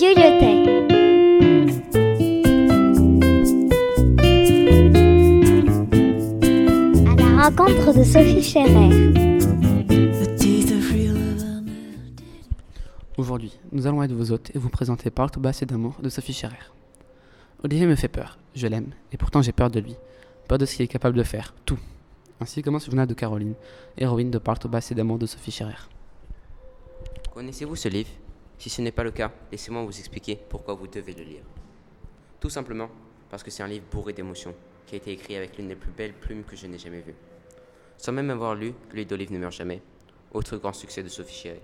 À la rencontre de Sophie Scherer. Aujourd'hui, nous allons être vos hôtes et vous présenter Parle tout bas et d'amour de Sophie Scherer. Olivier me fait peur, je l'aime, et pourtant j'ai peur de lui. Peur de ce qu'il est capable de faire, tout. Ainsi commence le journal de Caroline, héroïne de Parle tout bas et d'amour de Sophie Scherer. Connaissez-vous ce livre? Si ce n'est pas le cas, laissez-moi vous expliquer pourquoi vous devez le lire. Tout simplement parce que c'est un livre bourré d'émotions, qui a été écrit avec l'une des plus belles plumes que je n'ai jamais vues. Sans même avoir lu l'huile d'olive ne meurt jamais, autre grand succès de Sophie Chéret,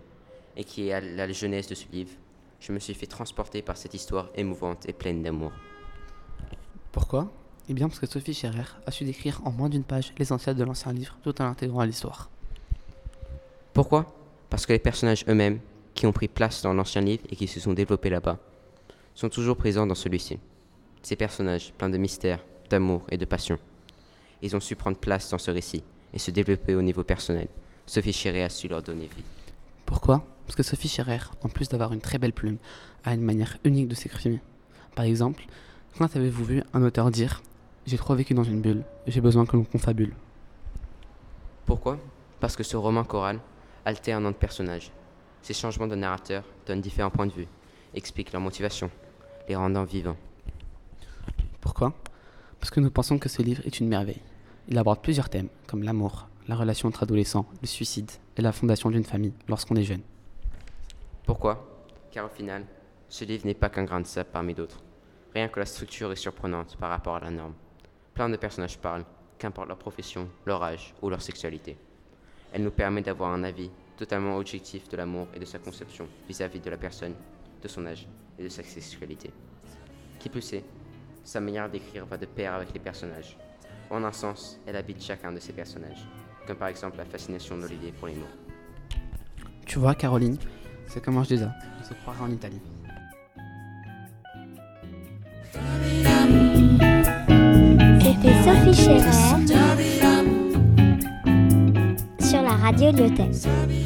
et qui est à la jeunesse de ce livre, je me suis fait transporter par cette histoire émouvante et pleine d'amour. Pourquoi? Eh bien parce que Sophie Scherer a su décrire en moins d'une page l'essentiel de l'ancien livre tout en l'intégrant à l'histoire. Pourquoi? Parce que les personnages eux-mêmes, qui ont pris place dans l'ancien livre et qui se sont développés là-bas, sont toujours présents dans celui-ci. Ces personnages, pleins de mystère, d'amour et de passion. Ils ont su prendre place dans ce récit et se développer au niveau personnel. Sophie Chéret a su leur donner vie. Pourquoi? Parce que Sophie Scherer, en plus d'avoir une très belle plume, a une manière unique de s'exprimer. Par exemple, quand avez-vous vu un auteur dire J'ai trop vécu dans une bulle, j'ai besoin que l'on confabule Pourquoi? Parce que ce roman choral alterne notre personnage. Ces changements de narrateur donnent différents points de vue, expliquent leur motivation, les rendant vivants. Pourquoi? Parce que nous pensons que ce livre est une merveille. Il aborde plusieurs thèmes, comme l'amour, la relation entre adolescents, le suicide et la fondation d'une famille lorsqu'on est jeune. Pourquoi? Car au final, ce livre n'est pas qu'un grain de sable parmi d'autres. Rien que la structure est surprenante par rapport à la norme. Plein de personnages parlent, qu'importe leur profession, leur âge ou leur sexualité. Elle nous permet d'avoir un avis totalement objectif de l'amour et de sa conception vis-à-vis de la personne, de son âge et de sa sexualité. Qui plus est, sa manière d'écrire va de pair avec les personnages. En un sens, elle habite chacun de ces personnages, comme par exemple la fascination d'Olivier pour les mots. Tu vois, Caroline, c'est comme je disais, on se croirait en Italie. C'était Sophie Scherer sur la radio Lyotet.